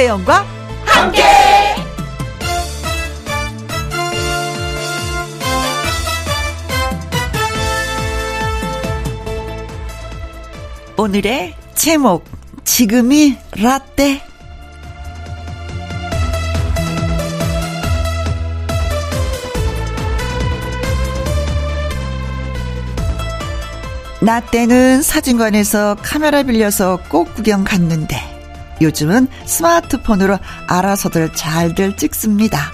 김혜영과 함께. 오늘의 제목 지금이 라떼 나 때는 사진관에서 카메라 빌려서 꽃 구경 갔는데 요즘은 스마트폰으로 알아서들 잘들 찍습니다.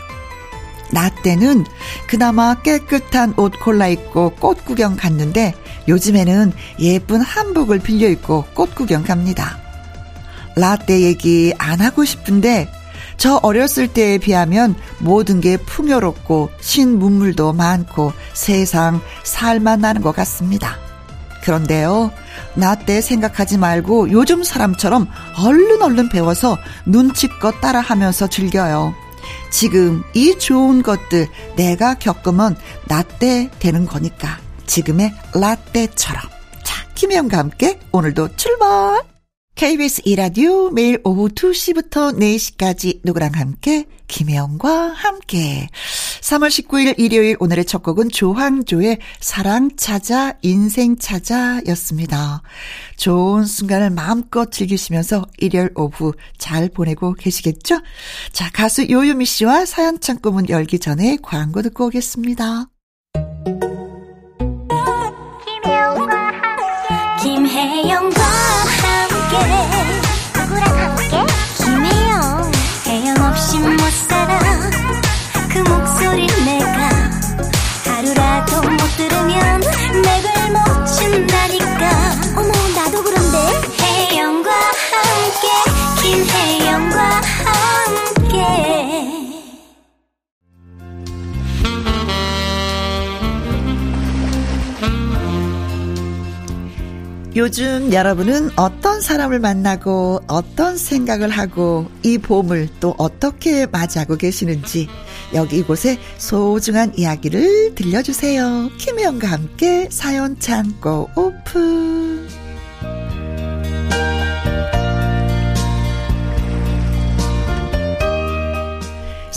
나 때는 그나마 깨끗한 옷 골라 입고 꽃 구경 갔는데 요즘에는 예쁜 한복을 빌려 입고 꽃 구경 갑니다. 라떼 얘기 안 하고 싶은데 저 어렸을 때에 비하면 모든 게 풍요롭고 신문물도 많고 세상 살만 나는 것 같습니다. 그런데요, 나 때 생각하지 말고 요즘 사람처럼 얼른 얼른 배워서 눈치껏 따라하면서 즐겨요. 지금 이 좋은 것들 내가 겪으면 나 때 되는 거니까 지금의 라떼처럼. 자, 김혜영과 함께 오늘도 출발! KBS 이라디오 매일 오후 2시부터 4시까지 누구랑 함께 김혜영과 함께 3월 19일 일요일 오늘의 첫 곡은 조항조의 사랑 찾아 인생 찾아였습니다. 좋은 순간을 마음껏 즐기시면서 일요일 오후 잘 보내고 계시겠죠? 자 가수 요요미 씨와 사연 창구문 열기 전에 광고 듣고 오겠습니다. 김혜영과 함께 김혜영과 oh. 요즘 여러분은 어떤 사람을 만나고 어떤 생각을 하고 이 봄을 또 어떻게 맞이하고 계시는지 여기 이곳에 소중한 이야기를 들려주세요. 김혜영과 함께 사연 창고 오픈.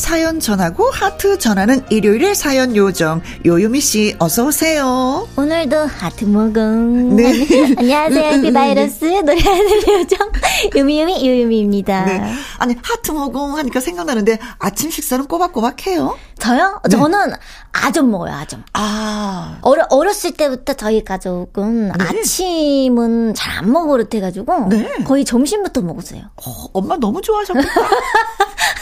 사연 전하고 하트 전하는 일요일의 사연 요정 요유미 씨 어서 오세요. 오늘도 하트 모공. 네. 안녕하세요. 해피 바이러스 노래하는 요정 유미유미 요유미입니다. 네. 아니 하트 모공 하니까 생각나는데 아침 식사는 꼬박꼬박 해요? 저요? 네. 저는 아점 먹어요. 아점. 아. 어려 어렸을 때부터 저희 가족은 네. 아침은 잘 안 먹어 버릇해가지고 네. 거의 점심부터 먹었어요. 어, 엄마 너무 좋아하셨겠다.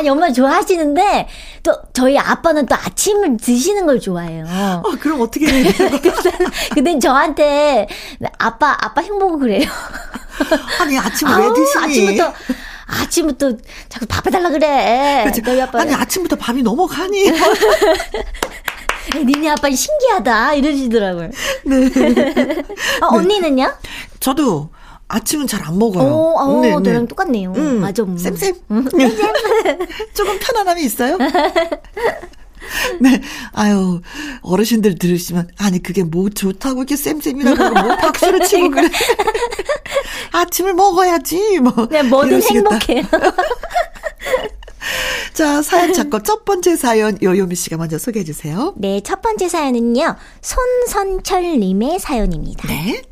아니 엄마 좋아하시는데 또 저희 아빠는 또 아침을 드시는 걸 좋아해요. 아 그럼 어떻게 해야? 근데 저한테 아빠 아빠 행복을 그래요. 아니 아침을 왜 드시니? 아침부터 아침부터 자꾸 밥 해달라 그래. 그치? 저희 아빠 아니 아침부터 밥이 넘어가니? 니네 아빠 신기하다 이러시더라고요. 네. 아, 언니는요? 저도 아침은 잘 안 먹어요. 오, 어, 네, 너랑 네. 똑같네요. 음, 맞아. 음. 쌤쌤. 음. 조금 편안함이 있어요? 네. 아유, 어르신들 들으시면, 아니, 그게 뭐 좋다고 이렇게 쌤쌤이라고 뭐 박수를 치고 그래. 아침을 먹어야지, 뭐. 네, 뭐든 행복해요. 자, 사연 찾고 첫 번째 사연 요요미 씨가 먼저 소개해 주세요. 네, 첫 번째 사연은요. 손선철님의 사연입니다. 네.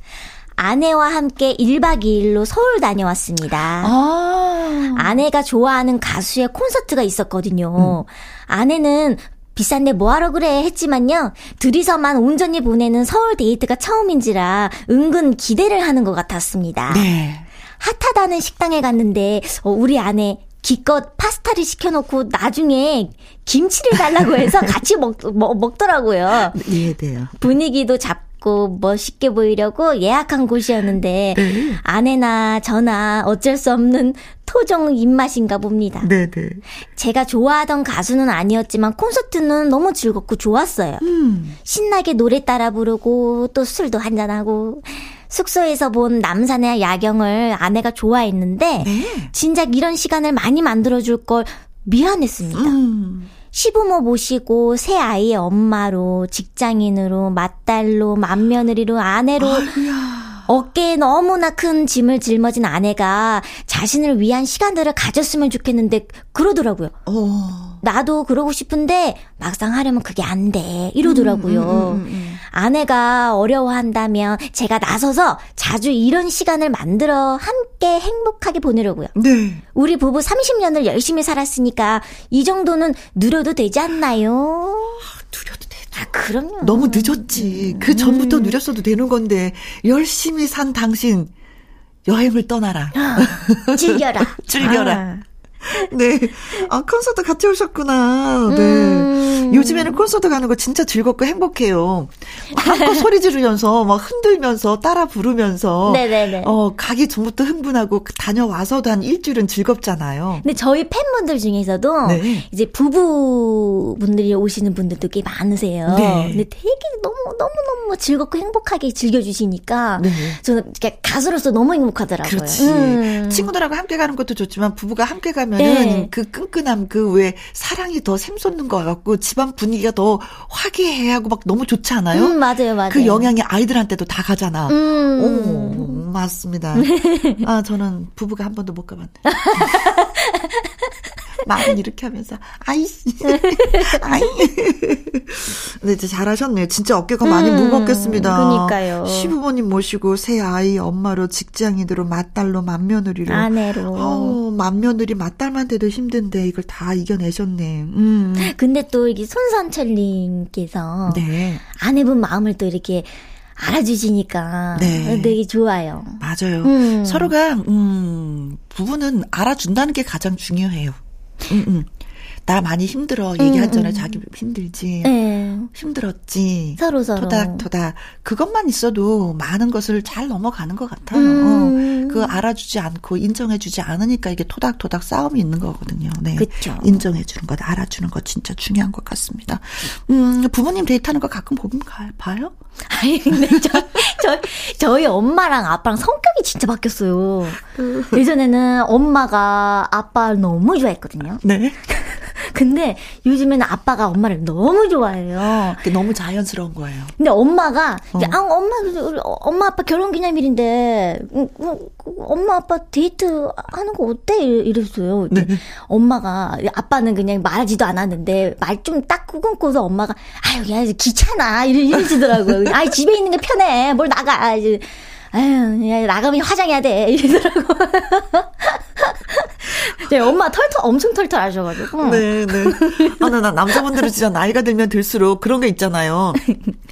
아내와 함께 1박 2일로 서울 다녀왔습니다. 아. 아내가 좋아하는 가수의 콘서트가 있었거든요. 음. 아내는 비싼데 뭐하러 그래 했지만요. 둘이서만 온전히 보내는 서울 데이트가 처음인지라 은근 기대를 하는 것 같았습니다. 네. 핫하다는 식당에 갔는데 어, 우리 아내 기껏 파스타를 시켜놓고 나중에 김치를 달라고 해서 같이 먹, 먹, 먹더라고요. 이해돼요. 분위기도 잡 예쁘고 멋있게 보이려고 예약한 곳이었는데 네. 아내나 저나 어쩔 수 없는 토종 입맛인가 봅니다. 네네. 네. 제가 좋아하던 가수는 아니었지만 콘서트는 너무 즐겁고 좋았어요. 음. 신나게 노래 따라 부르고 또 술도 한잔하고 숙소에서 본 남산의 야경을 아내가 좋아했는데 네. 진작 이런 시간을 많이 만들어줄 걸 미안했습니다. 음. 시부모 모시고 새 아이의 엄마로 직장인으로 맏딸로 맏며느리로 아내로 아이고야. 어깨에 너무나 큰 짐을 짊어진 아내가 자신을 위한 시간들을 가졌으면 좋겠는데 그러더라고요. 어. 나도 그러고 싶은데 막상 하려면 그게 안 돼. 이러더라고요. 음, 음, 음, 음, 아내가 어려워한다면 제가 나서서 자주 이런 시간을 만들어 함께 행복하게 보내려고요. 네. 우리 부부 30년을 열심히 살았으니까 이 정도는 누려도 되지 않나요? 아, 누려도 돼. 아, 그럼요. 너무 늦었지. 그 전부터 누렸어도 되는 건데 열심히 산 당신 여행을 떠나라. 즐겨라. 즐겨라. 아. 네. 아, 콘서트 같이 오셨구나. 네. 음. 요즘에는 콘서트 가는 거 진짜 즐겁고 행복해요. 한껏 소리 지르면서, 막 흔들면서, 따라 부르면서. 네네네. 어, 가기 전부터 흥분하고 다녀와서도 한 일주일은 즐겁잖아요. 근데 저희 팬분들 중에서도 네. 이제 부부분들이 오시는 분들도 꽤 많으세요. 네. 근데 되게 너무, 너무너무 즐겁고 행복하게 즐겨주시니까. 네. 저는 가수로서 너무 행복하더라고요. 그렇지. 음. 친구들하고 함께 가는 것도 좋지만 부부가 함께 가면 하면은 네. 그 끈끈함 그 왜 사랑이 더 샘솟는 것 같고 집안 분위기가 더 화기애애하고 막 너무 좋지 않아요? 음, 맞아요, 맞아요. 그 영향이 아이들한테도 다 가잖아. 음. 오, 맞습니다. 아, 저는 부부가 한 번도 못 가봤네. 말은 이렇게 하면서 아이씨 아이 네 진짜 잘하셨네요 진짜 어깨가 많이 음, 무겁겠습니다 그러니까요 시부모님 모시고 새 아이 엄마로 직장인으로 맏딸로 맏며느리로 아내로 어, 맏며느리 맏딸만 돼도 힘든데 이걸 다 이겨내셨네 음. 근데 또 이게 손선철님께서 네. 아내분 마음을 또 이렇게 알아주시니까 네. 되게 좋아요. 맞아요. 음. 서로가 음, 부부는 알아준다는 게 가장 중요해요. 음, 음. 나 많이 힘들어 얘기하잖아요. 음, 음. 자기 힘들지. 네. 힘들었지. 서로 서로. 토닥 토닥. 그것만 있어도 많은 것을 잘 넘어가는 것 같아요. 음. 어. 그 알아주지 않고 인정해주지 않으니까 이게 토닥토닥 싸움이 있는 거거든요. 네. 그렇죠. 인정해주는 것, 알아주는 것 진짜 중요한 것 같습니다. 음, 부모님 데이트하는 거 가끔 보면 가, 봐요? 아니 근데 저, 저 저희 엄마랑 아빠랑 성격이 진짜 바뀌었어요. 그 예전에는 엄마가 아빠를 너무 좋아했거든요. 네. 근데 요즘에는 아빠가 엄마를 너무 좋아해요. 너무 자연스러운 거예요. 근데 엄마가 어. 아 엄마 엄마 아빠 결혼 기념일인데 음, 음, 엄마 아빠 데이트 하는 거 어때 이랬어요. 네. 엄마가 아빠는 그냥 말하지도 않았는데 말 좀 딱 꾸금꿔서 엄마가 아유 야 귀찮아 이러시더라고요. 아 집에 있는 게 편해 뭘 나가 아유, 나가면 화장해야 돼. 이러더라고. 네, 엄마 털털, 엄청 털털 하셔가지고. 네, 네. 아, 나, 나 남자분들은 진짜 나이가 들면 들수록 그런 게 있잖아요.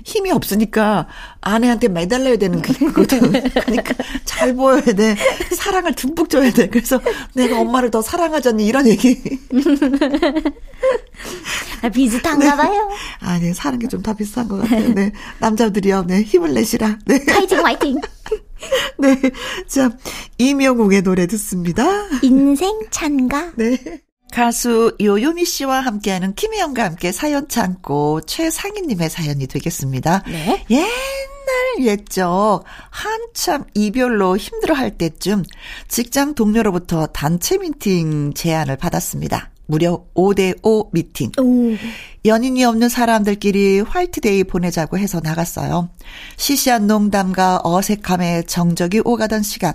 힘이 없으니까 아내한테 매달려야 되는 그거든. 그러니까 잘 보여야 돼. 사랑을 듬뿍 줘야 돼. 그래서 내가 엄마를 더 사랑하자니 이런 얘기. 아, 비슷한가 봐요. 아니, 사는 게 좀 다 비슷한 것 같아요. 네. 남자들이요. 네. 힘을 내시라. 네. 화이팅, 화이팅. 네. 자, 이명웅의 노래 듣습니다. 인생 찬가. 네. 가수 요요미 씨와 함께하는 김혜영과 함께 사연 참고 최상희님의 사연이 되겠습니다. 네. 옛날 옛적 한참 이별로 힘들어할 때쯤 직장 동료로부터 단체 미팅 제안을 받았습니다. 무려 5대5 미팅. 오. 연인이 없는 사람들끼리 화이트데이 보내자고 해서 나갔어요. 시시한 농담과 어색함에 정적이 오가던 시간.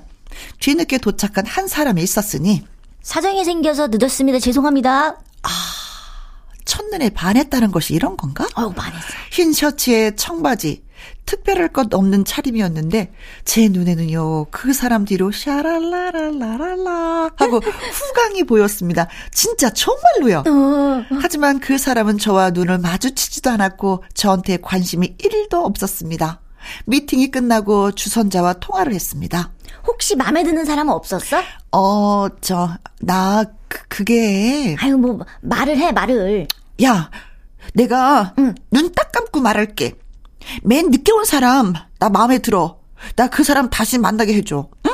뒤늦게 도착한 한 사람이 있었으니. 사정이 생겨서 늦었습니다. 죄송합니다. 아, 첫눈에 반했다는 것이 이런 건가? 어, 반했어. 흰 셔츠에 청바지, 특별할 것 없는 차림이었는데 제 눈에는요 그 사람 뒤로 샤랄라랄라랄라 하고 후광이 보였습니다. 진짜 정말로요. 어. 하지만 그 사람은 저와 눈을 마주치지도 않았고 저한테 관심이 1도 없었습니다. 미팅이 끝나고 주선자와 통화를 했습니다. 혹시 마음에 드는 사람 없었어? 어, 저, 나, 그, 그게. 아유, 뭐, 말을 해, 말을. 야, 내가 응. 눈 딱 감고 말할게. 맨 늦게 온 사람, 나 마음에 들어. 나 그 사람 다시 만나게 해줘. 응?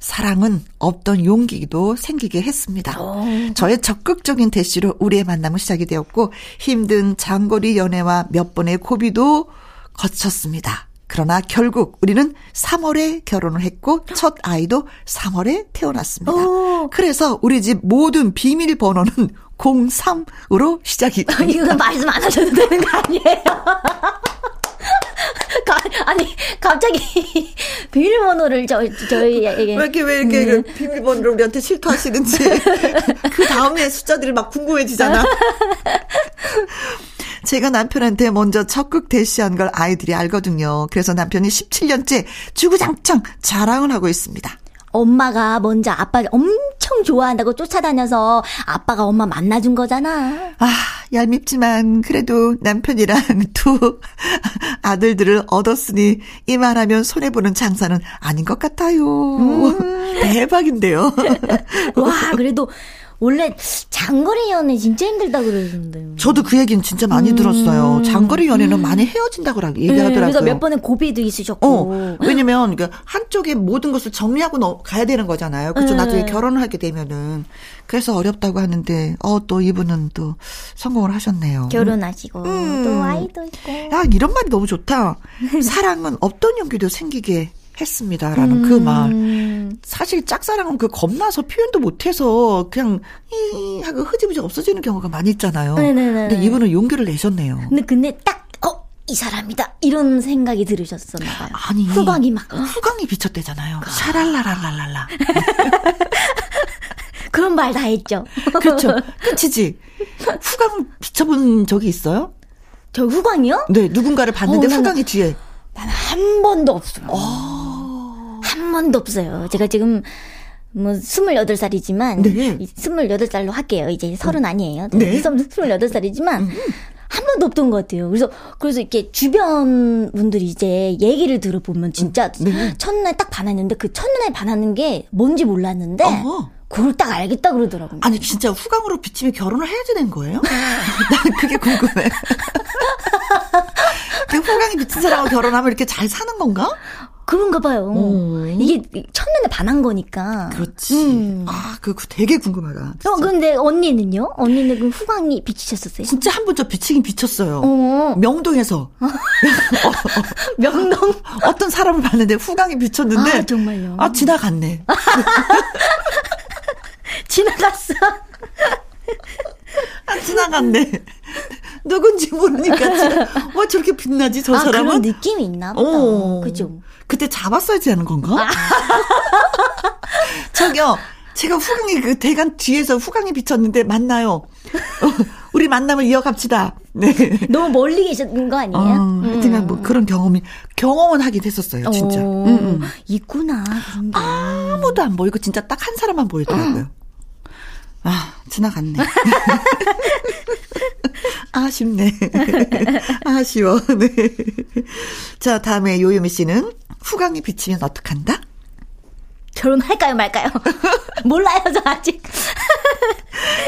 사랑은 없던 용기도 생기게 했습니다. 오. 어. 저의 적극적인 대시로 우리의 만남은 시작이 되었고 힘든 장거리 연애와 몇 번의 고비도 거쳤습니다. 그러나 결국 우리는 3월에 결혼을 했고 첫 아이도 3월에 태어났습니다. 오. 그래서 우리 집 모든 비밀번호는 03으로 시작이. 이거 말씀 안 하셔도 되는 거 아니에요? 아니 갑자기 비밀번호를 저 저희에게 왜 이렇게 왜 이렇게 음. 그 비밀번호를 우리한테 실토하시는지 그 다음에 숫자들이 막 궁금해지잖아. 제가 남편한테 먼저 적극 대시한 걸 아이들이 알거든요. 그래서 남편이 17년째 주구장창 자랑을 하고 있습니다. 엄마가 먼저 아빠를 엄청 좋아한다고 쫓아다녀서 아빠가 엄마 만나준 거잖아. 아, 얄밉지만 그래도 남편이랑 두 아들들을 얻었으니 이 말하면 손해보는 장사는 아닌 것 같아요. 음. 대박인데요. 와, 그래도 원래 장거리 연애 진짜 힘들다 그러는데. 저도 그 얘기는 진짜 많이 음. 들었어요. 장거리 연애는 음. 많이 헤어진다고 얘기하더라고요. 네, 그래서 몇 번은 고비도 있으셨고. 어, 왜냐면 그 한쪽에 모든 것을 정리하고 너, 가야 되는 거잖아요. 그렇죠. 네. 나중에 결혼을 하게 되면은 그래서 어렵다고 하는데 어 또 이분은 또 성공을 하셨네요. 결혼하시고 음. 또 아이도 있고. 야 이런 말이 너무 좋다. 사랑은 없던 연기도 생기게 했습니다라는 그 음. 그 말. 사실 짝사랑은 그 겁나서 표현도 못해서 그냥 이 하고 흐지부지 없어지는 경우가 많이 있잖아요. 네네네. 근데 이분은 용기를 내셨네요. 근데 근데 딱 어. 이 사람이다 이런 생각이 들으셨었나 봐요. 아니 후광이 막 후광이 비쳤대잖아요. 그 샤랄라랄랄랄라. 그런 말 다 했죠. 그렇죠. 끝이지. 후광 비춰본 적이 있어요? 저 후광이요? 네, 누군가를 봤는데 어, 후광이 뒤에. 난 한 번도 없어요. 어. 한 번도 없어요. 제가 지금 뭐 28살이지만 네. 28살로 할게요. 이제 서른 음. 아니에요. 네. 28살이지만 음. 한 번도 없던 것 같아요. 그래서 그래서 이렇게 주변 분들이 이제 얘기를 들어보면 진짜 음. 네. 첫눈에 딱 반했는데 그 첫눈에 반하는 게 뭔지 몰랐는데 어허. 그걸 딱 알겠다 그러더라고요. 아니 진짜 후광으로 비치면 결혼을 해야지 된 거예요? 난 그게 궁금해. 그 후광이 비친 사람하고 결혼하면 이렇게 잘 사는 건가? 그런가 봐요. 오. 이게 첫눈에 반한 거니까. 그렇지. 음. 아, 그거 되게 궁금하다. 진짜. 어, 근데 언니는요? 언니는 그 후광이 비치셨었어요? 진짜 한 번 저 비치긴 비쳤어요. 어. 명동에서. 명동? 어떤 사람을 봤는데 후광이 비쳤는데. 아, 정말요? 아, 지나갔네. 지나갔어. 아, 지나갔네. 누군지 모르니까 지금 뭐 저렇게 빛나지 저 아, 사람은 그런 느낌이 있나 보다. 어. 그죠? 그때 잡았어야지 하는 건가? 아. 저기요. 제가 후광이 그 대간 뒤에서 후광이 비쳤는데 만나요. 우리 만남을 이어갑시다. 네. 너무 멀리 계셨는 거 아니에요? 어, 하여튼 뭐 음. 그런 경험이 경험은 하긴 했었어요, 진짜. 오, 음, 음. 있구나. 근데. 아무도 안 보이고 진짜 딱 한 사람만 보이더라고요. 아, 지나갔네. 아쉽네. 아쉬워. 네. 자, 다음에 요요미 씨는 후광이 비치면 어떡한다? 결혼할까요, 말까요? 몰라요, 저 아직.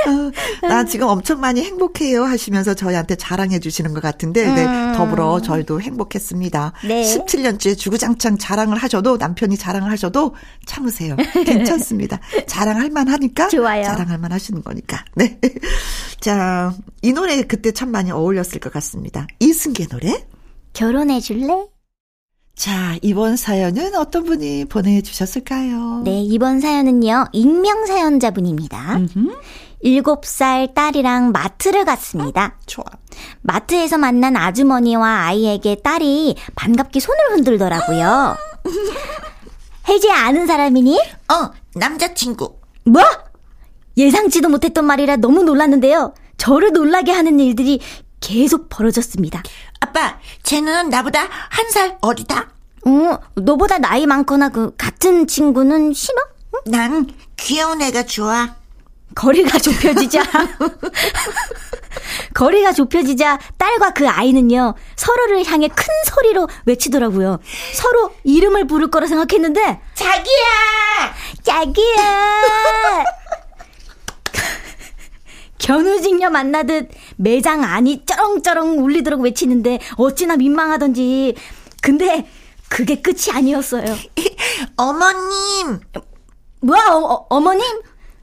어, 나 지금 엄청 많이 행복해요 하시면서 저희한테 자랑해 주시는 것 같은데, 네, 음. 더불어 저희도 행복했습니다. 네. 17년째 주구장창 자랑을 하셔도, 남편이 자랑을 하셔도 참으세요. 괜찮습니다. 자랑할 만 하니까. 좋아요. 자랑할 만 하시는 거니까. 네. 자, 이 노래 그때 참 많이 어울렸을 것 같습니다. 이승계 노래. 결혼해 줄래? 자, 이번 사연은 어떤 분이 보내주셨을까요? 네, 이번 사연은요, 익명 사연자분입니다. 7살 딸이랑 마트를 갔습니다. 아, 좋아. 마트에서 만난 아주머니와 아이에게 딸이 반갑게 손을 흔들더라고요. 혜지 아는 사람이니? 어, 남자친구. 뭐? 예상치도 못했던 말이라 너무 놀랐는데요. 저를 놀라게 하는 일들이 계속 벌어졌습니다. 아빠, 쟤는 나보다 한 살 어리다? 어, 너보다 나이 많거나 그 같은 친구는 싫어? 응? 난 귀여운 애가 좋아. 거리가 좁혀지자. 거리가 좁혀지자 딸과 그 아이는요, 서로를 향해 큰 소리로 외치더라고요. 서로 이름을 부를 거라 생각했는데, 자기야! 자기야! 견우직녀 만나듯 매장 안이 쩌렁쩌렁 울리도록 외치는데 어찌나 민망하던지. 근데 그게 끝이 아니었어요. 어머님! 뭐야, 어, 어 머님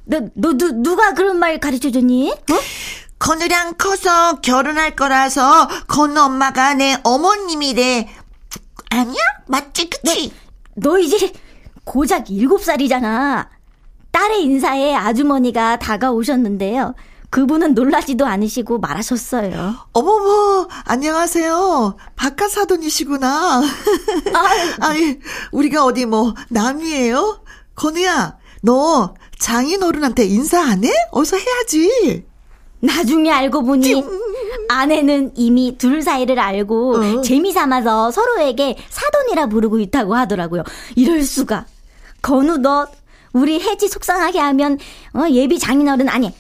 너, 너, 누, 누가 그런 말 가르쳐 줬니? 어? 건우랑 커서 결혼할 거라서 건우 엄마가 내 어머님이래. 아니야? 맞지? 그치? 너, 너 이제 고작 7살이잖아. 딸의 인사에 아주머니가 다가오셨는데요. 그분은 놀라지도 않으시고 말하셨어요. 어머머, 안녕하세요. 바깥 사돈이시구나. 아니, 우리가 어디 뭐, 남이에요? 건우야, 너 장인 어른한테 인사 안 해? 어서 해야지. 나중에 알고 보니 아내는 이미 둘 사이를 알고 어. 재미삼아서 서로에게 사돈이라 부르고 있다고 하더라고요. 이럴 수가. 건우 너 우리 혜지 속상하게 하면 어, 예비 장인어른 아니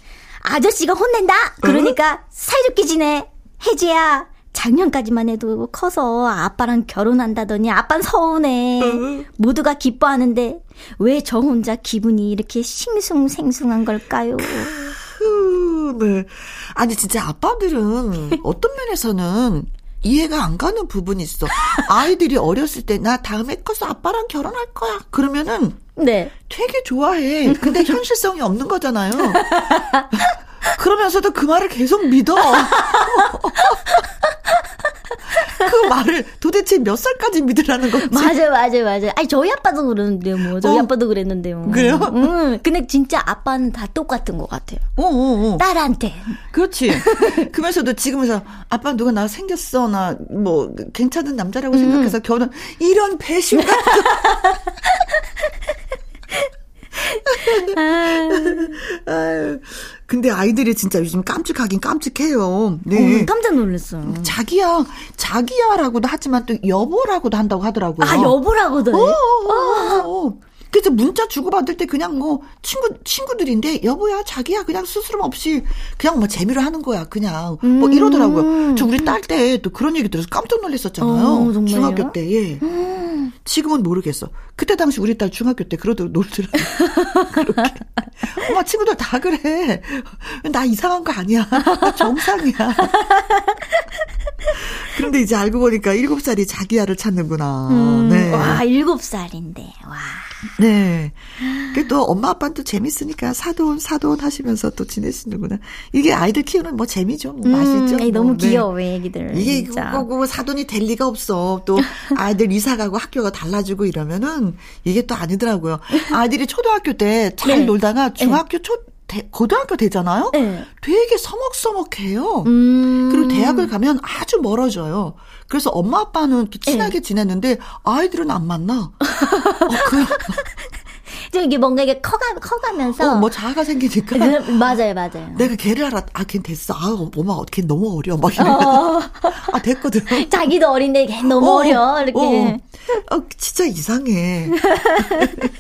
아저씨가 혼낸다. 그러니까 어? 사이좋게 지내. 혜지야. 작년까지만 해도 커서 아빠랑 결혼한다더니 아빠는 서운해. 어? 모두가 기뻐하는데 왜 저 혼자 기분이 이렇게 싱숭생숭한 걸까요? 네. 아니 진짜 아빠들은 어떤 면에서는 이해가 안 가는 부분이 있어. 아이들이 어렸을 때 나 다음에 커서 아빠랑 결혼할 거야. 그러면은 네. 되게 좋아해. 근데 현실성이 없는 거잖아요. 그러면서도 그 말을 계속 믿어. 그 말을 도대체 몇 살까지 믿으라는 건지. 맞아요, 맞아요, 맞아요. 아니, 저희 아빠도 그러는데요, 뭐. 저희 어. 아빠도 그랬는데요. 그래요? 응. 근데 진짜 아빠는 다 똑같은 것 같아요. 어, 어, 어. 딸한테. 그렇지. 그러면서도 지금에서 아빠 누가 나 생겼어, 나 뭐, 괜찮은 남자라고 음. 생각해서 결혼, 이런 배신 같은. 아유, 근데 아이들이 진짜 요즘 깜찍하긴 깜찍해요. 네. 어, 깜짝 놀랐어요. 자기야, 자기야라고도 하지만 또 여보라고도 한다고 하더라고요. 아, 여보라고도 해? 어, 어, 어, 어. 그래서 문자 주고받을 때 그냥 뭐 친구 친구들인데 여보야 자기야 그냥 스스럼 없이 그냥 뭐 재미로 하는 거야 그냥 음. 뭐 이러더라고요. 저 우리 딸 때 또 그런 얘기 들어서 깜짝 놀랐었잖아요. 어, 중학교 때 예. 음. 지금은 모르겠어. 그때 당시 우리 딸 중학교 때 그러더라고 놀더라고. 그렇게. 엄마 친구들 다 그래. 나 이상한 거 아니야. 정상이야. 그런데 이제 알고 보니까 7살이 자기야를 찾는구나. 음, 네. 와, 7살인데. 와. 네. 또 엄마 아빠는 또 재밌으니까 사돈 사돈 하시면서 또 지내시는구나. 이게 아이들 키우는 뭐 재미죠. 뭐 음, 맛있죠. 뭐. 너무 네. 귀여워 네. 애기들. 이게 그거고 사돈이 될 리가 없어. 또 아이들 이사 가고 학교가 달라지고 이러면은 이게 또 아니더라고요. 아이들이 초등학교 때잘 네. 놀다가 중학교 네. 초 대, 고등학교 되잖아요. 네. 되게 서먹서먹해요. 음. 그리고 대학을 가면 아주 멀어져요. 그래서 엄마 아빠는 친하게 네. 지냈는데 아이들은 안 만나. 어, 그, 좀 이게 뭔가 이게 커가 커가면서 어, 뭐 자아가 생기니까. 그, 맞아요 맞아요. 내가 걔를 알아 아걘 됐어. 아 엄마 걔 너무 어려. 막 이래. 어. 아 됐거든. 자기도 어린데 걔 너무 어, 려. 이렇게. 어. 어 진짜 이상해.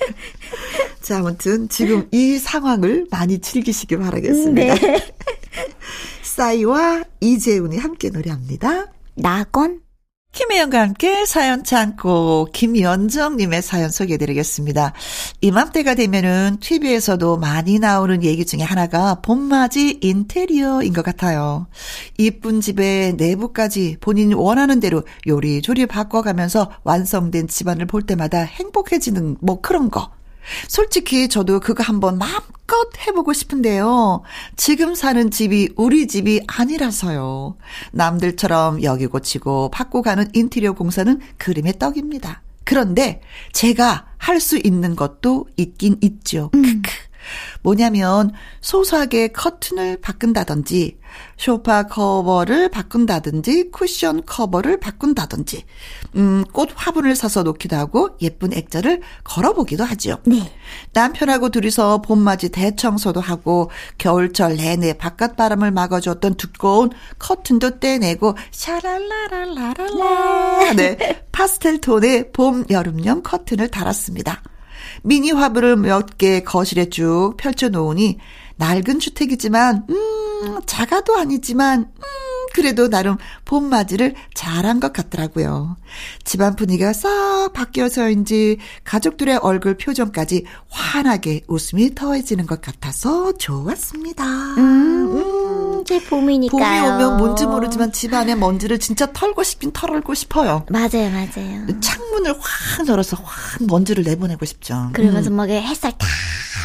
자 아무튼 지금 이 상황을 많이 즐기시기 바라겠습니다. 네. 싸이와 이재훈이 함께 노래합니다. 낙원 김혜영과 함께 사연 참고 김연정님의 사연 소개해드리겠습니다. 이맘때가 되면은 TV에서도 많이 나오는 얘기 중에 하나가 봄맞이 인테리어인 것 같아요. 이쁜 집의 내부까지 본인이 원하는 대로 요리조리 바꿔가면서 완성된 집안을 볼 때마다 행복해지는 뭐 그런 거. 솔직히 저도 그거 한번 마음껏 해보고 싶은데요. 지금 사는 집이 우리 집이 아니라서요. 남들처럼 여기 고치고 바꾸고 하는 인테리어 공사는 그림의 떡입니다. 그런데 제가 할 수 있는 것도 있긴 있죠. 음. 크크. 뭐냐면 소소하게 커튼을 바꾼다든지 쇼파 커버를 바꾼다든지 쿠션 커버를 바꾼다든지 음, 꽃 화분을 사서 놓기도 하고 예쁜 액자를 걸어보기도 하죠. 네. 남편하고 둘이서 봄맞이 대청소도 하고 겨울철 내내 바깥 바람을 막아줬던 두꺼운 커튼도 떼내고 샤랄라랄라랄라 네 파스텔 톤의 봄 여름용 커튼을 달았습니다. 미니 화분을 몇 개 거실에 쭉 펼쳐 놓으니 낡은 주택이지만 음 작아도 아니지만 음 그래도 나름 봄맞이를 잘한 것 같더라고요. 집안 분위기가 싹 바뀌어서인지 가족들의 얼굴 표정까지 환하게 웃음이 더해지는 것 같아서 좋았습니다. 음, 음 이제 봄이니까요. 봄이 오면 뭔지 모르지만 집안의 먼지를 진짜 털고 싶긴 털고 싶어요. 맞아요, 맞아요. 창문을 확 열어서 확 먼지를 내보내고 싶죠. 그러면서 음. 막 햇살 다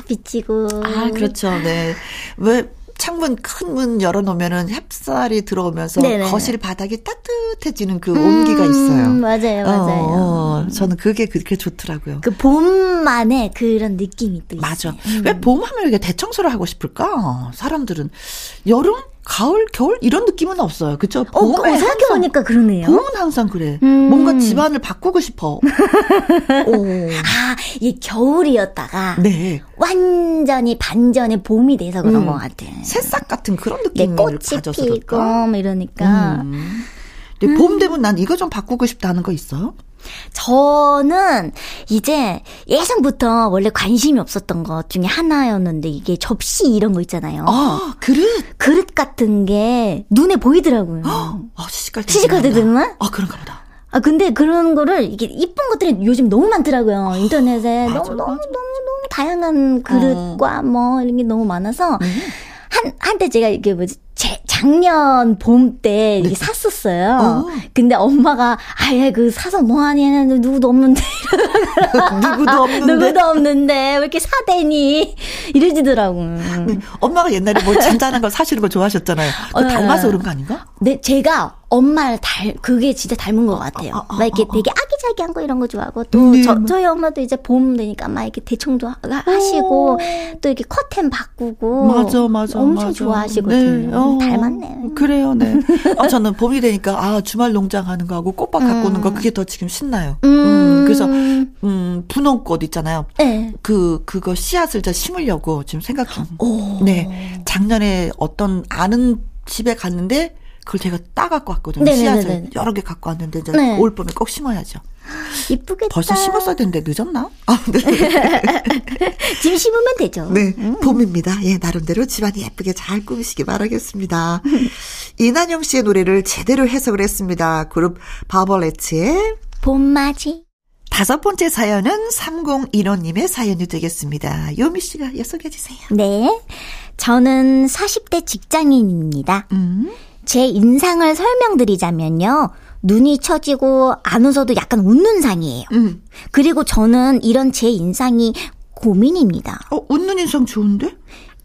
비치고. 아, 그렇죠. 네. 왜 창문 큰 문 열어놓으면은 햇살이 들어오면서 네네. 거실 바닥이 따뜻해지는 그 음, 온기가 있어요. 맞아요, 맞아요. 어, 어, 저는 그게 그렇게 좋더라고요. 그 봄만의 그런 느낌이 또 맞아. 음. 왜 봄 하면 이렇게 대청소를 하고 싶을까? 사람들은 여름 가을, 겨울 이런 느낌은 없어요. 그쵸? 어, 어, 생각해 보니까 그러네요. 봄은 항상 그래. 음. 뭔가 집안을 바꾸고 싶어. 아, 이 겨울이었다가 네. 완전히 반전의 봄이 돼서 그런 음. 것 같아. 새싹 같은 그런 느낌을 네, 꽃이 가져서 피고 뭐 이러니까. 음. 근데 봄 되면 난 이거 좀 바꾸고 싶다는 거 있어요? 저는 이제 예전부터 원래 관심이 없었던 것 중에 하나였는데 이게 접시 이런 거 있잖아요. 아, 그릇? 그릇 같은 게 눈에 보이더라고요. 아, 시집갈 때. 시집갈 때 되면? 아, 그런가 보다. 아, 근데 그런 거를 이게 이쁜 것들이 요즘 너무 많더라고요. 인터넷에. 맞아, 너무, 너무, 너무, 너무 다양한 그릇과 어. 뭐 이런 게 너무 많아서. 음. 한, 한때 제가 이게 뭐지, 제, 작년 봄 때 네. 샀었어요. 어. 근데 엄마가 아예 그 사서 뭐하니 누구도 없는데 누구도 없는데 누구도 없는데 왜 이렇게 사대니 이러지더라고요. 네. 엄마가 옛날에 뭐 잔잔한 걸 사시는 걸 좋아하셨잖아요. 어, 닮아서 그런 거 아닌가? 네, 제가 엄마를 달 그게 진짜 닮은 것 같아요. 아, 아, 아, 막 이렇게 되게 아기자기한 거 이런 거 좋아하고 또 네. 저, 저희 엄마도 이제 봄 되니까 막 이렇게 대청도 하시고 또 이렇게 커튼 바꾸고 맞아 맞아 엄청 맞아. 좋아하시거든요. 네. 어, 닮았네. 그래요, 네. 아, 저는 봄이 되니까 아 주말 농장 하는 거하고 꽃밭 갖고 오는 거 음. 그게 더 지금 신나요. 음. 음 그래서 음 분홍꽃 있잖아요. 네. 그 그거 씨앗을 저 심으려고 지금 생각 중. 오. 네, 작년에 어떤 아는 집에 갔는데 그걸 제가 따갖고 왔거든요. 네네네네. 씨앗을 여러 개 갖고 왔는데 이제 네. 올 봄에 꼭 심어야죠. 이쁘겠다. 벌써 심었어야 되는데 늦었나? 아, 네. 지금 심으면 되죠. 네, 음. 봄입니다. 예, 나름대로 집안이 예쁘게 잘 꾸미시기 바라겠습니다. 이난영 씨의 노래를 제대로 해석을 했습니다. 그룹 바벌레츠의 봄맞이. 다섯 번째 사연은 3015님의 사연이 되겠습니다. 요미 씨가 예속해 주세요. 네. 저는 40대 직장인입니다. 음. 제 인상을 설명드리자면요. 눈이 처지고 안 웃어도 약간 웃는 상이에요. 음. 그리고 저는 이런 제 인상이 고민입니다. 어, 웃는 인상 좋은데?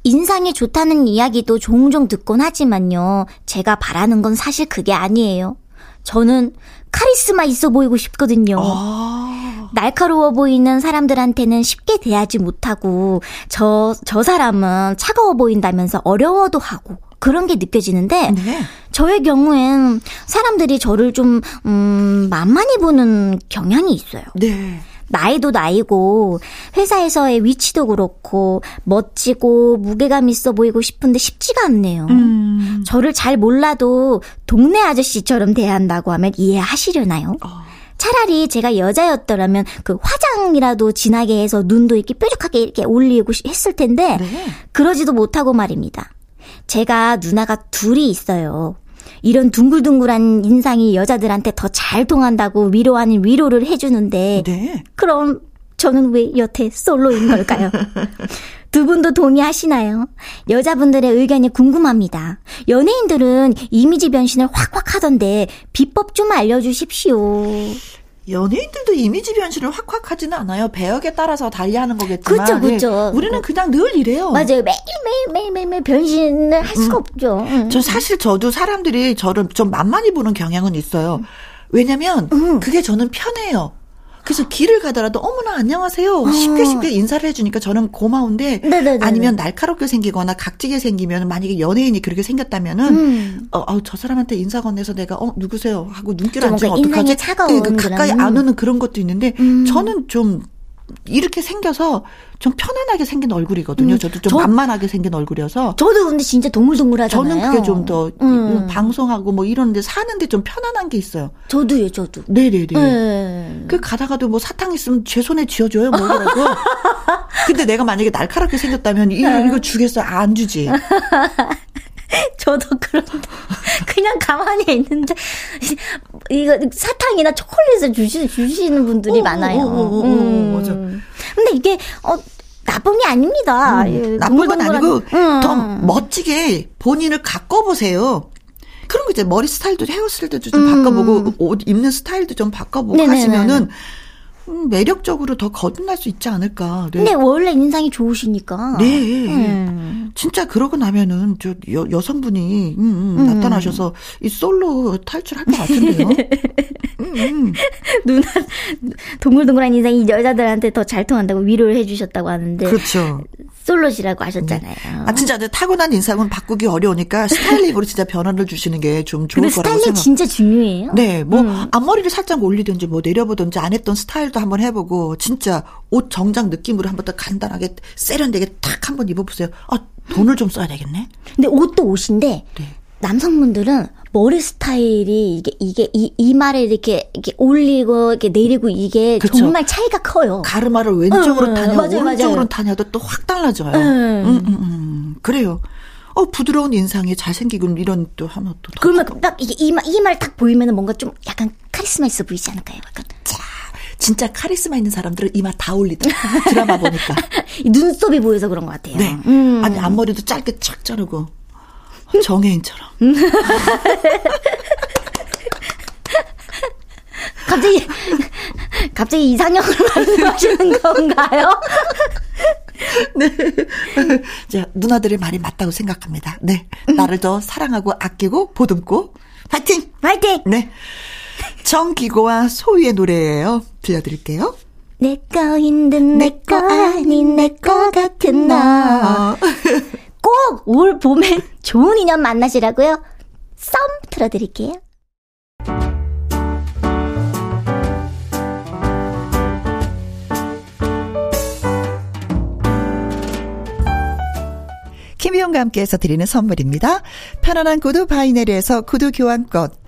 인상이 좋다는 이야기도 종종 듣곤 하지만요. 제가 바라는 건 사실 그게 아니에요. 저는 카리스마 있어 보이고 싶거든요. 아. 날카로워 보이는 사람들한테는 쉽게 대하지 못하고, 저, 저 사람은 차가워 보인다면서 어려워도 하고, 그런 게 느껴지는데 네. 저의 경우엔 사람들이 저를 좀 음, 만만히 보는 경향이 있어요. 네. 나이도 나이고 회사에서의 위치도 그렇고 멋지고 무게감 있어 보이고 싶은데 쉽지가 않네요. 음. 저를 잘 몰라도 동네 아저씨처럼 대한다고 하면 이해하시려나요? 어. 차라리 제가 여자였더라면 그 화장이라도 진하게 해서 눈도 이렇게 뾰족하게 이렇게 올리고 했을 텐데 네. 그러지도 못하고 말입니다. 제가 누나가 둘이 있어요. 이런 둥글둥글한 인상이 여자들한테 더 잘 통한다고 위로 하는 위로를 해주는데. 네. 그럼 저는 왜 여태 솔로인 걸까요? 두 분도 동의하시나요? 여자분들의 의견이 궁금합니다. 연예인들은 이미지 변신을 확확 하던데 비법 좀 알려주십시오. 연예인들도 이미지 변신을 확확 하지는 않아요. 배역에 따라서 달리하는 거겠지만. 그렇죠, 그렇죠. 우리는 그냥 늘 이래요. 맞아요. 매일 매일 매일 매일, 매일 변신을 할 수가 음. 없죠. 음. 저 사실 저도 사람들이 저를 좀 만만히 보는 경향은 있어요. 왜냐면 음. 그게 저는 편해요. 그래서 길을 가더라도 어머나 안녕하세요 어. 쉽게 쉽게 인사를 해주니까 저는 고마운데 네네네네. 아니면 날카롭게 생기거나 각지게 생기면 만약에 연예인이 그렇게 생겼다면은 음. 어, 어, 저 사람한테 인사 건네서 내가 어 누구세요 하고 눈길 안 치면 어떡하지? 네, 그 가까이 안 오는 그런 것도 있는데 음. 저는 좀 이렇게 생겨서 좀 편안하게 생긴 얼굴이거든요. 음, 저도 좀 저, 만만하게 생긴 얼굴이어서. 저도 근데 진짜 동글동글하잖아요. 저는 그게 좀더 음. 방송하고 뭐 이런데 사는데 좀 편안한 게 있어요. 저도요, 저도. 네네네. 네. 그 가다가도 뭐 사탕 있으면 제 손에 쥐어줘요, 뭐라고. 근데 내가 만약에 날카롭게 생겼다면 이거, 네. 이거 주겠어요? 안 주지. 저도 그런데 그냥 가만히 있는데 이거 사탕이나 초콜릿을 주시, 주시는 분들이 오, 많아요. 오, 오, 음. 맞아. 근데 이게 어 나쁜 게 아닙니다. 음, 예, 나쁜 건 아니고 음. 더 멋지게 본인을 가꿔보세요. 그런 거 이제 머리 스타일도 헤어 스타일도 좀 음. 바꿔보고 옷 입는 스타일도 좀 바꿔보고 네네네. 하시면은 음, 매력적으로 더 거듭날 수 있지 않을까. 네. 근데 원래 인상이 좋으시니까. 네. 음. 진짜 그러고 나면은 저 여, 여성분이 음, 음, 음. 나타나셔서 이 솔로 탈출할 것 같은데요. 음, 음. 누나 동글동글한 인상이 여자들한테 더 잘 통한다고 위로를 해주셨다고 하는데. 그렇죠. 솔로시라고 하셨잖아요. 네. 아 진짜 타고난 인상은 바꾸기 어려우니까 스타일링으로 진짜 변화를 주시는 게 좀 좋을 거라고 생각. 스타일링 진짜 중요해요. 네, 뭐 음. 앞머리를 살짝 올리든지 뭐 내려보든지 안 했던 스타일 도 한번 해보고 진짜 옷 정장 느낌으로 한번 더 간단하게 세련되게 탁 한번 입어보세요. 아 돈을 좀 써야 되겠네. 근데 옷도 옷인데 네. 남성분들은 머리 스타일이 이게 이게 이 이마를 이렇게 이렇게 올리고 이렇게 내리고 이게 그쵸? 정말 차이가 커요. 가르마를 왼쪽으로 응, 타냐 맞아요, 오른쪽으로 타냐도 또 확 달라져요. 응. 음, 음, 음. 그래요. 어 부드러운 인상이 잘생기고 이런 또 하면 또 그러면 딱 이게 이마 이마를 딱 보이면은 뭔가 좀 약간 카리스마 있어 보이지 않을까요? 약간 자 진짜 카리스마 있는 사람들은 이마 다 올리더라 드라마 보니까 눈썹이 보여서 그런 것 같아요. 네. 음. 아니 앞머리도 짧게 착 자르고 정혜인처럼. 갑자기 갑자기 이상형을 말씀하시는 건가요? 네. 자, 누나들의 말이 맞다고 생각합니다. 네. 나를 더 사랑하고 아끼고 보듬고 파이팅! 파이팅! 네. 정기고와 소희의 노래예요. 들려드릴게요. 내 거인 듯내 거 아닌 내 거 같은 너. 꼭 올 봄에 좋은 인연 만나시라고요. 썸 틀어드릴게요. 김희용과 함께해서 드리는 선물입니다. 편안한 구두 바이네르에서 구두 교환권,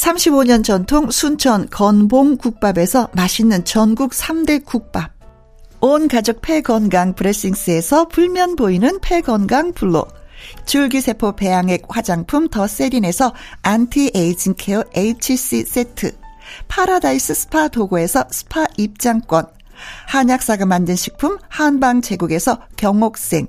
35년 전통 순천 건봉 국밥에서 맛있는 전국 3대 국밥. 온 가족 폐건강 브레싱스에서 불면 보이는 폐건강 블로. 줄기세포 배양액 화장품 더 세린에서 anti-aging care HC 세트. 파라다이스 스파 도구에서 스파 입장권. 한약사가 만든 식품 한방 제국에서 경옥생.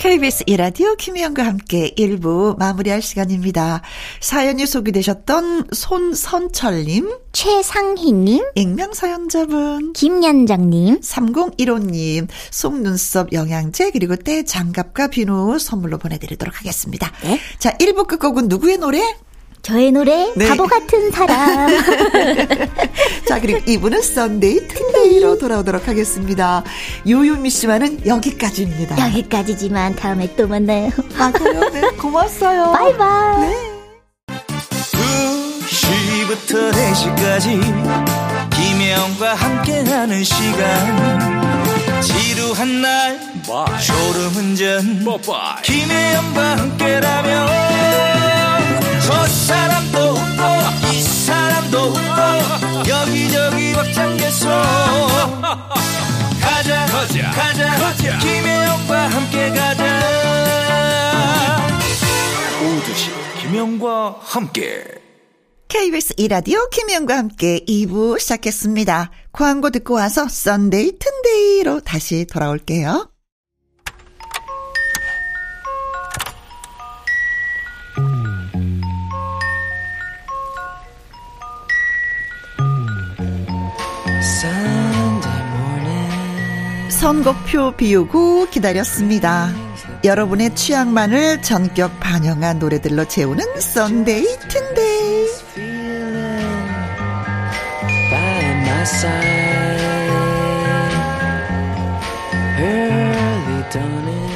KBS 2라디오 김혜영과 함께 1부 마무리할 시간입니다. 사연이 소개되셨던 손선철님, 최상희님, 익명사연자분, 김연장님, 3015님, 속눈썹 영양제, 그리고 때 장갑과 비누 선물로 보내드리도록 하겠습니다. 네? 자, 1부 끝곡은 누구의 노래? 저의 노래 네. 바보 같은 사람. 자 그리고 2부는 Sunday 튼데이로 돌아오도록 하겠습니다. 요요미 씨와는 여기까지입니다. 여기까지지만 다음에 또 만나요. 맞아요. 네, 고맙어요. 바이바이. 네. 2시부터 4시까지 김혜영과 함께하는 시간 지루한 날 졸음운전 김혜영과 함께라면 저 사람도 웃고 이 사람도 웃고 여기저기 벅장개소 가자 가자 가자, 가자. 김혜영과 함께 가자 오두시 김혜영과 함께 KBS 2라디오 김혜영과 함께 2부 시작했습니다. 광고 듣고 와서 Sunday 튼데이로 다시 돌아올게요. 선곡표 비우고 기다렸습니다. 여러분의 취향만을 전격 반영한 노래들로 채우는 Sunday 튼데이.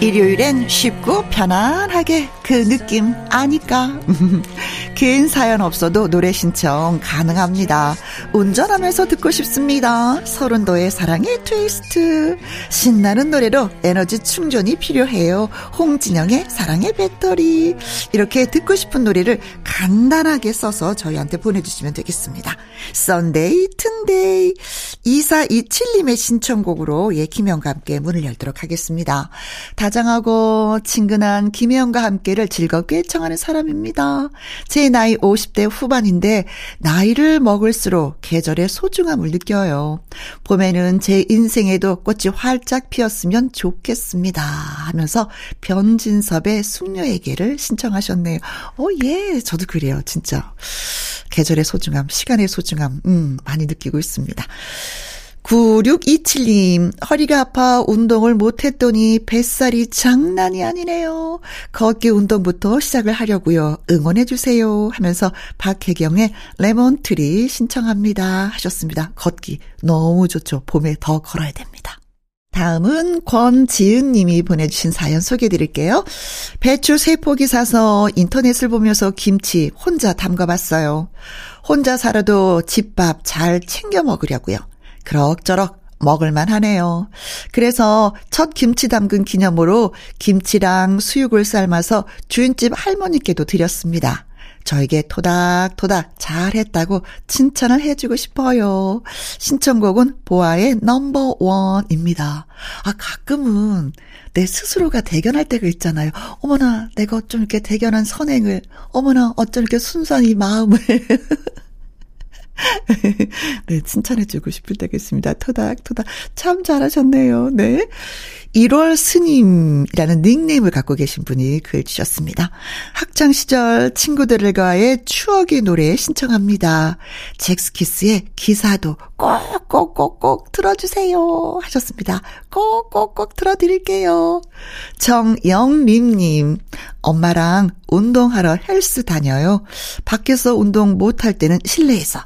일요일엔 쉽고 편안하게 그 느낌 아니까. 긴 사연 없어도 노래 신청 가능합니다. 운전하면서 듣고 싶습니다. 설운도의 사랑의 트위스트. 신나는 노래로 에너지 충전이 필요해요. 홍진영의 사랑의 배터리. 이렇게 듣고 싶은 노래를 간단하게 써서 저희한테 보내주시면 되겠습니다. Sunday, 튼day. 2427님의 신청곡으로 예, 김혜영과 함께 문을 열도록 하겠습니다. 다정하고 친근한 김혜영과 함께를 즐겁게 청하는 사람입니다. 제 나이 50대 후반인데 나이를 먹을수록 계절의 소중함을 느껴요. 봄에는 제 인생에도 꽃이 활짝 피었으면 좋겠습니다. 하면서 변진섭의 숙녀에게를 신청하셨네요. 어, 예, 저도 그래요. 진짜. 계절의 소중함, 시간의 소중함, 음, 많이 느끼고 있습니다. 9627님, 허리가 아파 운동을 못했더니 뱃살이 장난이 아니네요. 걷기 운동부터 시작을 하려고요. 응원해주세요. 하면서 박혜경의 Lemon Tree 신청합니다. 하셨습니다. 걷기 너무 좋죠. 봄에 더 걸어야 됩니다. 다음은 권지은 님이 보내주신 사연 소개해 드릴게요. 배추 세 포기 사서 인터넷을 보면서 김치 혼자 담가봤어요. 혼자 살아도 집밥 잘 챙겨 먹으려고요. 그럭저럭 먹을만 하네요. 그래서 첫 김치 담근 기념으로 김치랑 수육을 삶아서 주인집 할머니께도 드렸습니다. 저에게 토닥토닥 잘했다고 칭찬을 해주고 싶어요. 신청곡은 보아의 넘버 원입니다. 아, 가끔은 내 스스로가 대견할 때가 있잖아요. 어머나, 내가 어쩜 이렇게 대견한 선행을, 어머나, 어쩜 이렇게 순수한 이 마음을. 네, 칭찬해주고 싶을 때가 있습니다. 토닥토닥. 참 잘하셨네요. 네. 1월 스님이라는 닉네임을 갖고 계신 분이 글 주셨습니다. 학창 시절 친구들과의 추억의 노래 신청합니다. 잭스키스의 기사도 꼭꼭꼭꼭 틀어주세요. 하셨습니다. 꼭꼭꼭 틀어드릴게요. 정영림님, 엄마랑 운동하러 헬스 다녀요. 밖에서 운동 못할 때는 실내에서.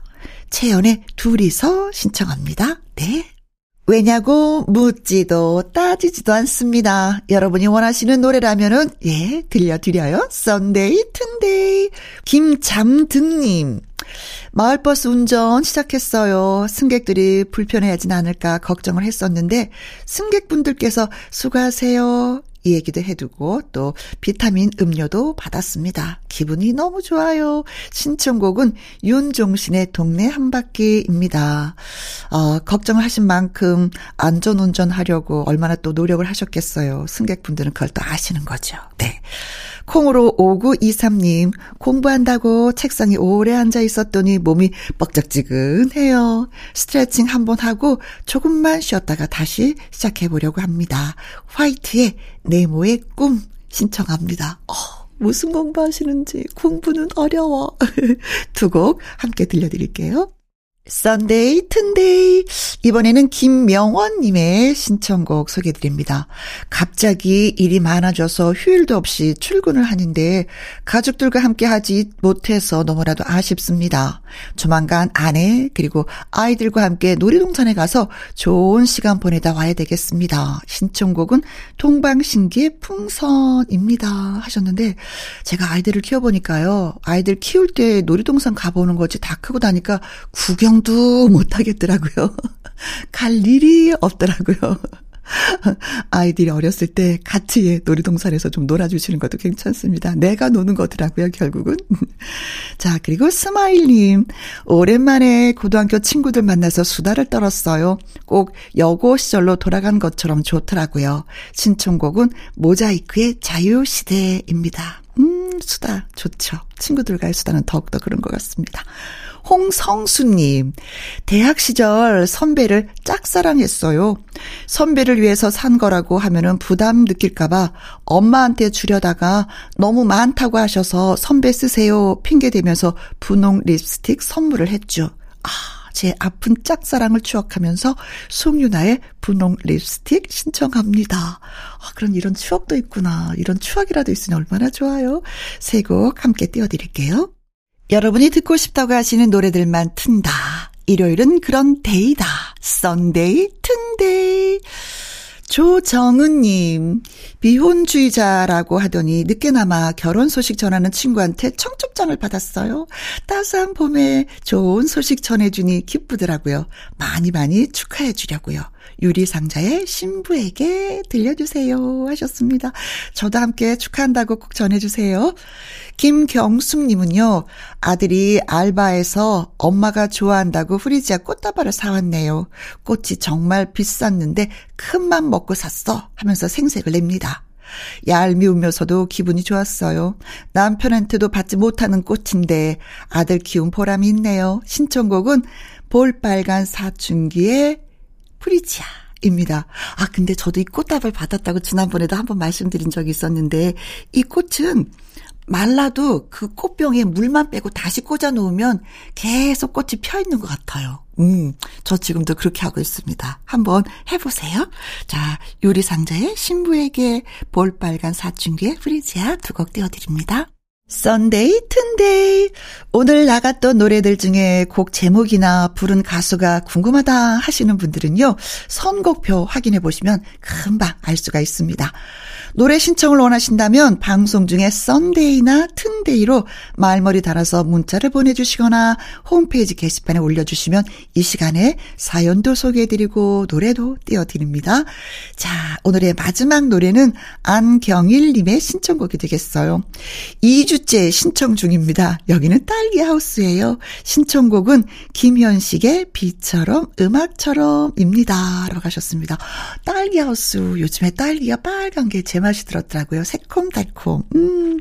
채연의 둘이서 신청합니다. 네. 왜냐고 묻지도 따지지도 않습니다. 여러분이 원하시는 노래라면은 예 들려드려요. Sunday 튼day 김잠등님 마을버스 운전 시작했어요. 승객들이 불편해하진 않을까 걱정을 했었는데 승객분들께서 수고하세요. 이 얘기도 해두고 또 비타민 음료도 받았습니다. 기분이 너무 좋아요. 신청곡은 윤종신의 동네 한 바퀴입니다. 어, 걱정을 하신 만큼 안전운전 하려고 얼마나 또 노력을 하셨겠어요. 승객분들은 그걸 또 아시는 거죠. 네. 콩으로 5923님, 공부한다고 책상에 오래 앉아 있었더니 몸이 뻑적지근해요. 스트레칭 한번 하고 조금만 쉬었다가 다시 시작해보려고 합니다. 화이트의 네모의 꿈 신청합니다. 어, 무슨 공부하시는지 공부는 어려워. 두 곡 함께 들려드릴게요. Sunday 튼day 이번에는 김명원님의 신청곡 소개드립니다. 갑자기 일이 많아져서 휴일도 없이 출근을 하는데 가족들과 함께 하지 못해서 너무나도 아쉽습니다. 조만간 아내 그리고 아이들과 함께 놀이동산에 가서 좋은 시간 보내다 와야 되겠습니다. 신청곡은 동방신기의 풍선입니다 하셨는데 제가 아이들을 키워보니까요. 아이들 키울 때 놀이동산 가보는 거지 다 크고 나니까 구경 구경도 못 하겠더라고요. 갈 일이 없더라고요. 아이들이 어렸을 때 같이 놀이동산에서 좀 놀아주시는 것도 괜찮습니다. 내가 노는 거더라고요, 결국은. 자, 그리고 스마일님. 오랜만에 고등학교 친구들 만나서 수다를 떨었어요. 꼭 여고 시절로 돌아간 것처럼 좋더라고요. 신청곡은 모자이크의 자유시대입니다. 음, 수다 좋죠. 친구들과의 수다는 더욱더 그런 것 같습니다. 홍성수님, 대학 시절 선배를 짝사랑했어요. 선배를 위해서 산 거라고 하면은 부담 느낄까봐 엄마한테 주려다가 너무 많다고 하셔서 선배 쓰세요 핑계 대면서 분홍 립스틱 선물을 했죠. 아, 제 아픈 짝사랑을 추억하면서 송윤아의 분홍 립스틱 신청합니다. 아, 그런 이런 추억도 있구나. 이런 추억이라도 있으니 얼마나 좋아요. 세 곡 함께 띄워드릴게요. 여러분이 듣고 싶다고 하시는 노래들만 튼다. 일요일은 그런 day다. Sunday, 튼day. 조정은님, 비혼주의자라고 하더니 늦게나마 결혼 소식 전하는 친구한테 청첩장을 받았어요. 따스한 봄에 좋은 소식 전해주니 기쁘더라고요. 많이 많이 축하해 주려고요. 유리상자의 신부에게 들려주세요 하셨습니다. 저도 함께 축하한다고 꼭 전해주세요. 김경숙님은요, 아들이 알바에서 엄마가 좋아한다고 후리지아 꽃다발을 사왔네요. 꽃이 정말 비쌌는데 큰맘 먹고 샀어 하면서 생색을 냅니다. 얄미우면서도 기분이 좋았어요. 남편한테도 받지 못하는 꽃인데 아들 키운 보람이 있네요. 신청곡은 볼빨간 사춘기의 프리지아. 입니다. 아, 근데 저도 이 꽃다발 받았다고 지난번에도 한번 말씀드린 적이 있었는데, 이 꽃은 말라도 그 꽃병에 물만 빼고 다시 꽂아 놓으면 계속 꽃이 펴 있는 것 같아요. 음, 저 지금도 그렇게 하고 있습니다. 한번 해보세요. 자, 유리상자의 신부에게 볼빨간 사춘기의 프리지아 두 곡 띄워드립니다. Sunday 튼day 오늘 나갔던 노래들 중에 곡 제목이나 부른 가수가 궁금하다 하시는 분들은요. 선곡표 확인해 보시면 금방 알 수가 있습니다. 노래 신청을 원하신다면 방송 중에 Sunday나 튼day로 말머리 달아서 문자를 보내주시거나 홈페이지 게시판에 올려주시면 이 시간에 사연도 소개해드리고 노래도 띄워드립니다. 자, 오늘의 마지막 노래는 안경일님의 신청곡이 되겠어요. 2주째 신청 중입니다. 여기는 딸기 하우스예요. 신청곡은 김현식의 비처럼 음악처럼입니다. 라고 하셨습니다. 딸기 하우스 요즘에 딸기가 빨간 게제 맛이 들었더라고요. 새콤달콤. 음.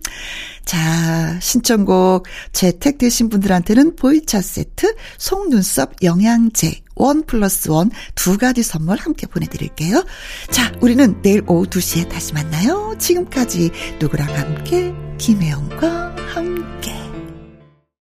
자, 신청곡 채택되신 분들한테는 보이차 세트, 속눈썹 영양제, 원 플러스 원 두 가지 선물 함께 보내드릴게요. 자, 우리는 내일 오후 2시에 다시 만나요. 지금까지 누구랑 함께, 김혜영과 함께.